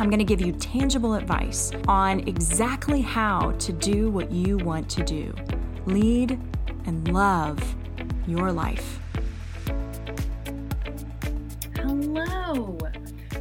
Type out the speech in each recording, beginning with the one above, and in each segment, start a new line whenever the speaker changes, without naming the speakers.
I'm going to give you tangible advice on exactly how to do what you want to do lead and love your life. Hello.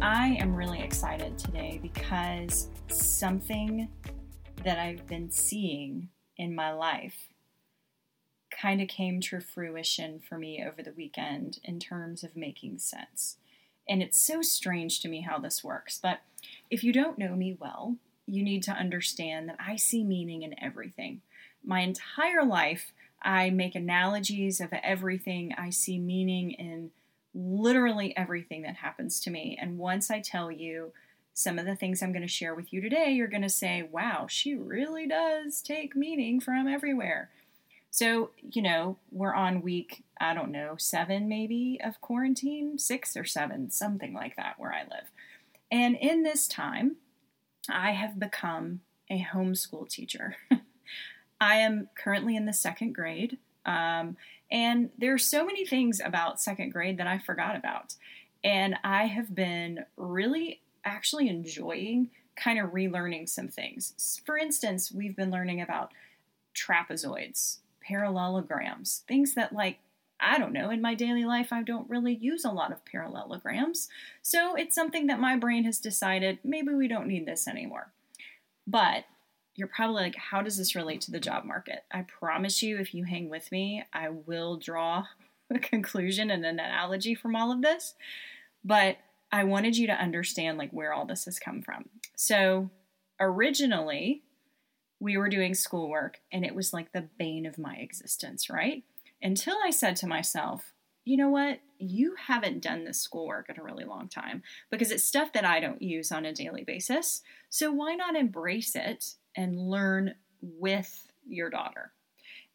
I am really excited today because something that I've been seeing in my life kind of came to fruition for me over the weekend in terms of making sense. And it's so strange to me how this works. But if you don't know me well, you need to understand that I see meaning in everything. My entire life, I make analogies of everything. I see meaning in literally everything that happens to me. And once I tell you some of the things I'm going to share with you today, you're going to say, wow, she really does take meaning from everywhere. So, you know, we're on week, I don't know, seven maybe of quarantine, six or seven, something like that where I live. And in this time, I have become a homeschool teacher. I am currently in the second grade. Um, and there are so many things about second grade that I forgot about. And I have been really actually enjoying kind of relearning some things. For instance, we've been learning about trapezoids parallelograms, things that, like, I don't know, in my daily life, I don't really use a lot of parallelograms. So it's something that my brain has decided maybe we don't need this anymore. But you're probably like, how does this relate to the job market? I promise you, if you hang with me, I will draw a conclusion and an analogy from all of this. But I wanted you to understand like where all this has come from. So originally, we were doing schoolwork and it was like the bane of my existence, right? Until I said to myself, you know what? You haven't done this schoolwork in a really long time because it's stuff that I don't use on a daily basis. So why not embrace it and learn with your daughter?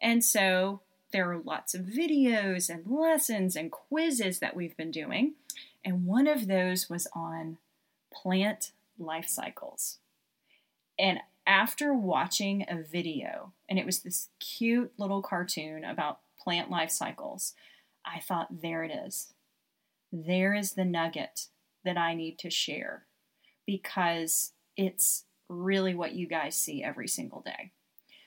And so there are lots of videos and lessons and quizzes that we've been doing. And one of those was on plant life cycles. And after watching a video, and it was this cute little cartoon about plant life cycles, I thought, there it is. There is the nugget that I need to share because it's really what you guys see every single day.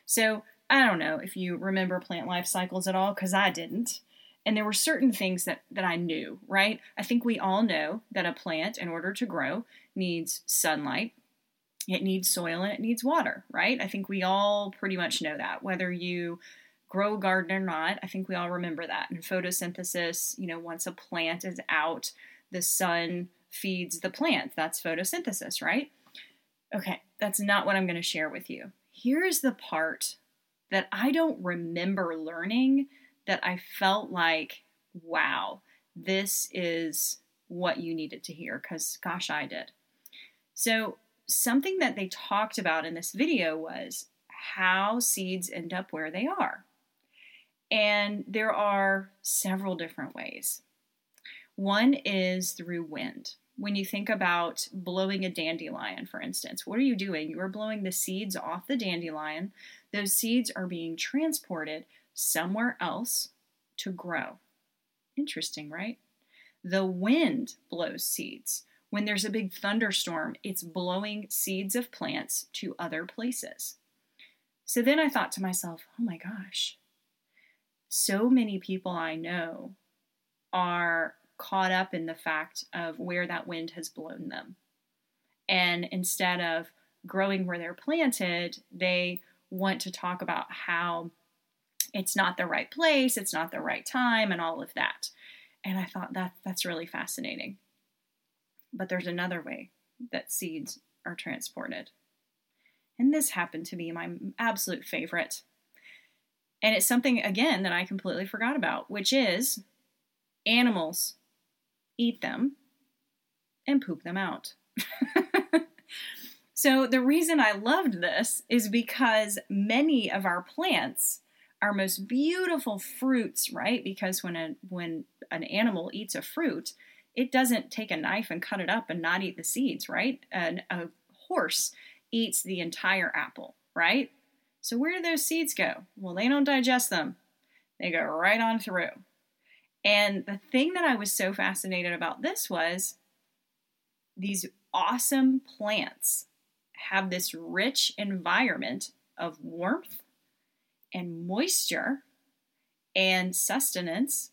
So, I don't know if you remember plant life cycles at all, because I didn't. And there were certain things that, that I knew, right? I think we all know that a plant, in order to grow, needs sunlight, it needs soil and it needs water, right? I think we all pretty much know that. Whether you grow a garden or not, I think we all remember that. And photosynthesis, you know, once a plant is out, the sun feeds the plant. That's photosynthesis, right? Okay, that's not what I'm going to share with you. Here is the part that I don't remember learning that I felt like, wow, this is what you needed to hear, because gosh, I did. So, something that they talked about in this video was how seeds end up where they are. And there are several different ways. One is through wind. When you think about blowing a dandelion, for instance, what are you doing? You are blowing the seeds off the dandelion. Those seeds are being transported somewhere else to grow. Interesting, right? The wind blows seeds. When there's a big thunderstorm, it's blowing seeds of plants to other places. So then I thought to myself, oh my gosh, so many people I know are caught up in the fact of where that wind has blown them. And instead of growing where they're planted, they want to talk about how it's not the right place, it's not the right time, and all of that. And I thought that that's really fascinating. But there's another way that seeds are transported. And this happened to be my absolute favorite. And it's something, again, that I completely forgot about, which is animals eat them and poop them out. So, the reason I loved this is because many of our plants our most beautiful fruits, right? Because when a when an animal eats a fruit, it doesn't take a knife and cut it up and not eat the seeds, right? And a horse eats the entire apple, right? So where do those seeds go? Well, they don't digest them. They go right on through. And the thing that I was so fascinated about this was these awesome plants have this rich environment of warmth and moisture and sustenance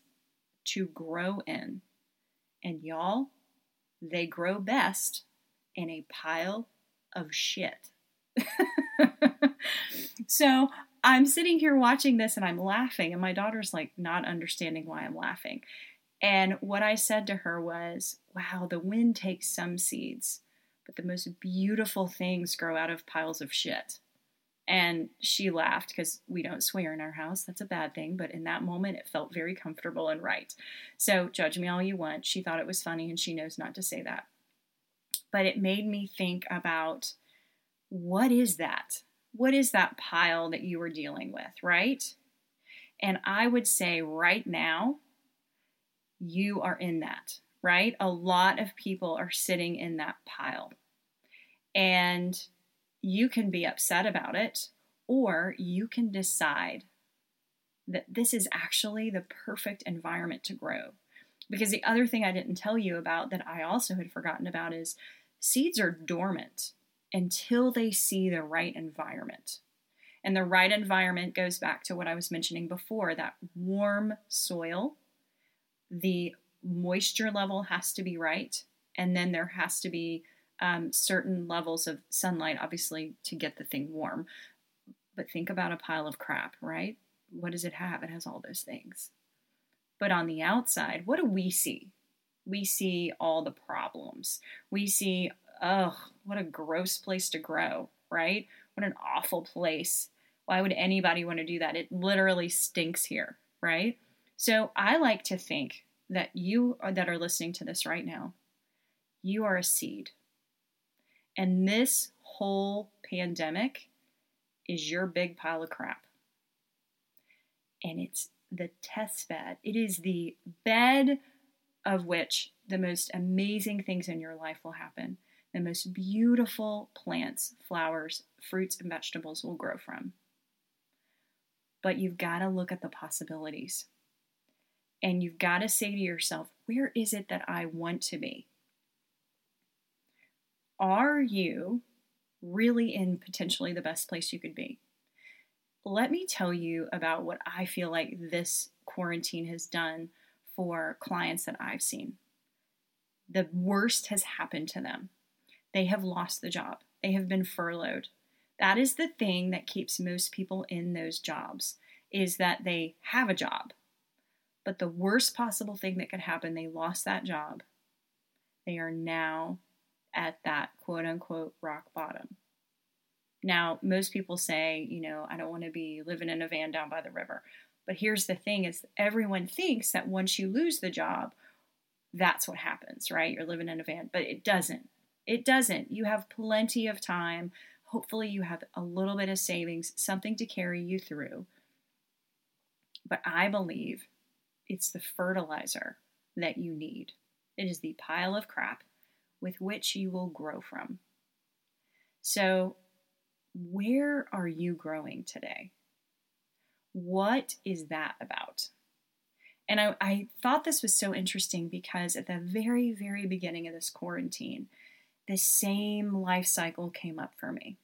to grow in. And y'all, they grow best in a pile of shit. so I'm sitting here watching this and I'm laughing, and my daughter's like not understanding why I'm laughing. And what I said to her was, Wow, the wind takes some seeds, but the most beautiful things grow out of piles of shit. And she laughed because we don't swear in our house. That's a bad thing. But in that moment, it felt very comfortable and right. So judge me all you want. She thought it was funny and she knows not to say that. But it made me think about what is that? What is that pile that you are dealing with, right? And I would say right now, you are in that, right? A lot of people are sitting in that pile. And you can be upset about it, or you can decide that this is actually the perfect environment to grow. Because the other thing I didn't tell you about that I also had forgotten about is seeds are dormant until they see the right environment. And the right environment goes back to what I was mentioning before that warm soil, the moisture level has to be right, and then there has to be um, certain levels of sunlight, obviously, to get the thing warm. But think about a pile of crap, right? What does it have? It has all those things. But on the outside, what do we see? We see all the problems. We see, oh, what a gross place to grow, right? What an awful place. Why would anybody want to do that? It literally stinks here, right? So I like to think that you that are listening to this right now, you are a seed. And this whole pandemic is your big pile of crap. And it's the test bed. It is the bed of which the most amazing things in your life will happen. The most beautiful plants, flowers, fruits, and vegetables will grow from. But you've got to look at the possibilities. And you've got to say to yourself, where is it that I want to be? Are you really in potentially the best place you could be? Let me tell you about what I feel like this quarantine has done for clients that I've seen. The worst has happened to them. They have lost the job, they have been furloughed. That is the thing that keeps most people in those jobs is that they have a job. But the worst possible thing that could happen, they lost that job. They are now at that quote unquote rock bottom. Now, most people say, you know, I don't want to be living in a van down by the river. But here's the thing is everyone thinks that once you lose the job, that's what happens, right? You're living in a van, but it doesn't. It doesn't. You have plenty of time. Hopefully you have a little bit of savings, something to carry you through. But I believe it's the fertilizer that you need. It is the pile of crap with which you will grow from. So, where are you growing today? What is that about? And I, I, thought this was so interesting because at the very, very beginning of this quarantine, the same life cycle came up for me.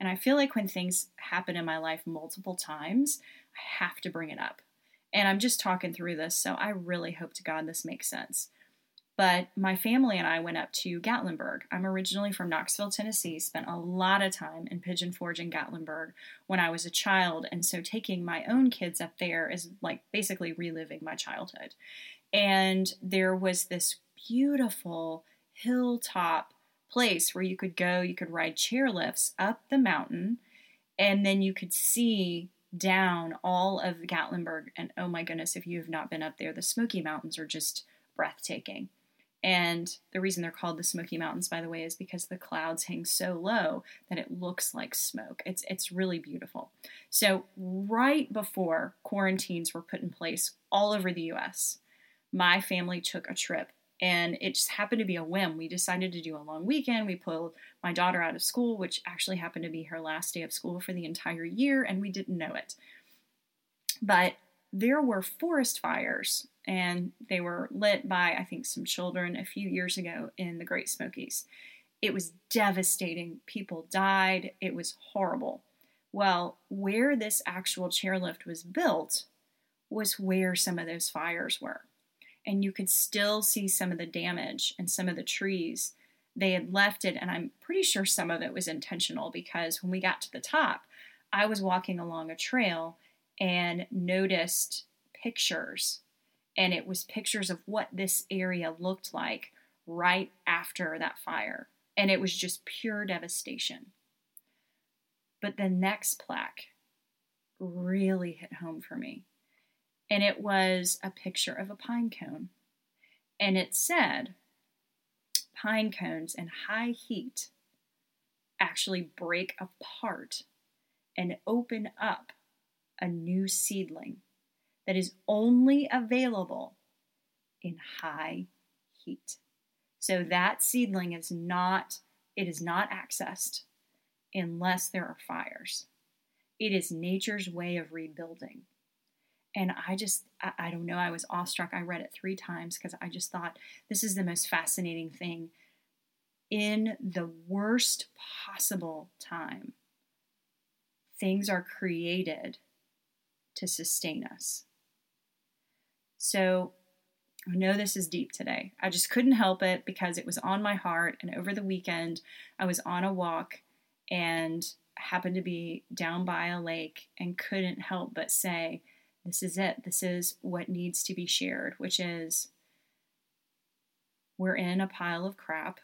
And I feel like when things happen in my life multiple times, I have to bring it up. And I'm just talking through this, so I really hope to God this makes sense. But my family and I went up to Gatlinburg. I'm originally from Knoxville, Tennessee, spent a lot of time in Pigeon Forge and Gatlinburg when I was a child. And so taking my own kids up there is like basically reliving my childhood. And there was this beautiful hilltop place where you could go, you could ride chairlifts up the mountain, and then you could see down all of Gatlinburg. And oh my goodness, if you have not been up there, the Smoky Mountains are just breathtaking And the reason they're called the Smoky Mountains, by the way, is because the clouds hang so low that it looks like smoke. It's it's really beautiful. So right before quarantines were put in place all over the US, my family took a trip and it just happened to be a whim. We decided to do a long weekend. We pulled my daughter out of school, which actually happened to be her last day of school for the entire year, and we didn't know it. But there were forest fires, and they were lit by, I think, some children a few years ago in the Great Smokies. It was devastating. People died. It was horrible. Well, where this actual chairlift was built was where some of those fires were. And you could still see some of the damage and some of the trees. They had left it, and I'm pretty sure some of it was intentional because when we got to the top, I was walking along a trail and noticed pictures. And it was pictures of what this area looked like right after that fire. And it was just pure devastation. But the next plaque really hit home for me. And it was a picture of a pine cone. And it said, pine cones in high heat actually break apart and open up a new seedling that is only available in high heat. So that seedling is not it is not accessed unless there are fires. It is nature's way of rebuilding. And I just, I, I don't know, I was awestruck. I read it three times because I just thought this is the most fascinating thing. In the worst possible time, things are created to sustain us. So I know this is deep today. I just couldn't help it because it was on my heart. And over the weekend, I was on a walk and happened to be down by a lake and couldn't help but say, This is it. This is what needs to be shared, which is we're in a pile of crap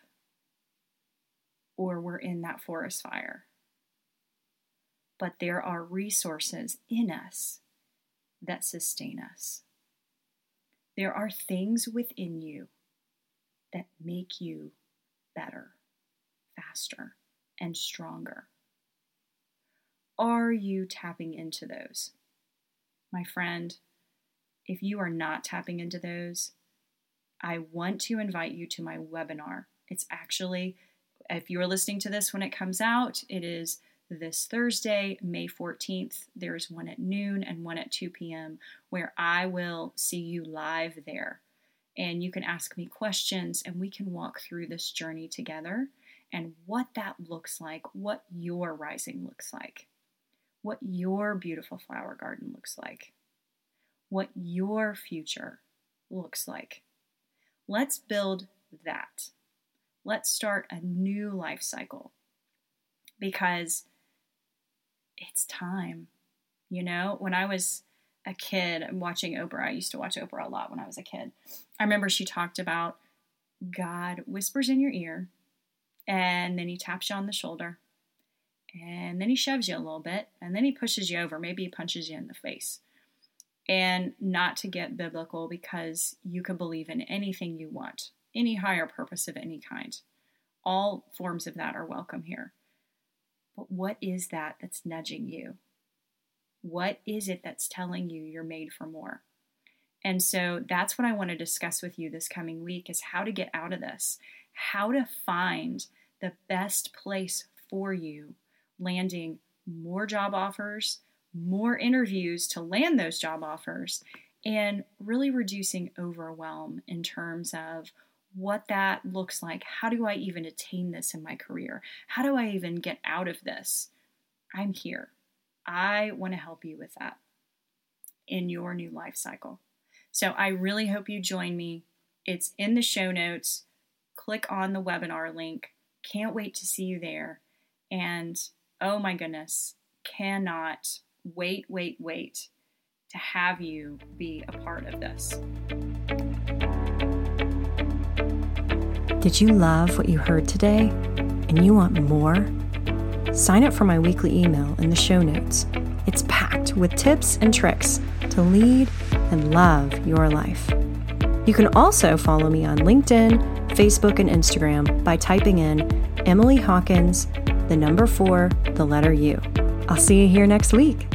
or we're in that forest fire. But there are resources in us that sustain us. There are things within you that make you better, faster, and stronger. Are you tapping into those? My friend, if you are not tapping into those, I want to invite you to my webinar. It's actually, if you are listening to this when it comes out, it is this Thursday, May 14th. There's one at noon and one at 2 p.m. where I will see you live there. And you can ask me questions and we can walk through this journey together and what that looks like, what your rising looks like, what your beautiful flower garden looks like, what your future looks like. Let's build that. Let's start a new life cycle because it's time. You know, when I was a kid watching Oprah, I used to watch Oprah a lot when I was a kid. I remember she talked about God whispers in your ear and then he taps you on the shoulder and then he shoves you a little bit and then he pushes you over. Maybe he punches you in the face. And not to get biblical because you can believe in anything you want, any higher purpose of any kind. All forms of that are welcome here. But what is that that's nudging you? What is it that's telling you you're made for more? And so that's what I want to discuss with you this coming week is how to get out of this, how to find the best place for you, landing more job offers, more interviews to land those job offers, and really reducing overwhelm in terms of what that looks like. How do I even attain this in my career? How do I even get out of this? I'm here. I want to help you with that in your new life cycle. So I really hope you join me. It's in the show notes. Click on the webinar link. Can't wait to see you there. And oh my goodness, cannot wait, wait, wait to have you be a part of this.
Did you love what you heard today and you want more? Sign up for my weekly email in the show notes. It's packed with tips and tricks to lead and love your life. You can also follow me on LinkedIn, Facebook, and Instagram by typing in Emily Hawkins, the number four, the letter U. I'll see you here next week.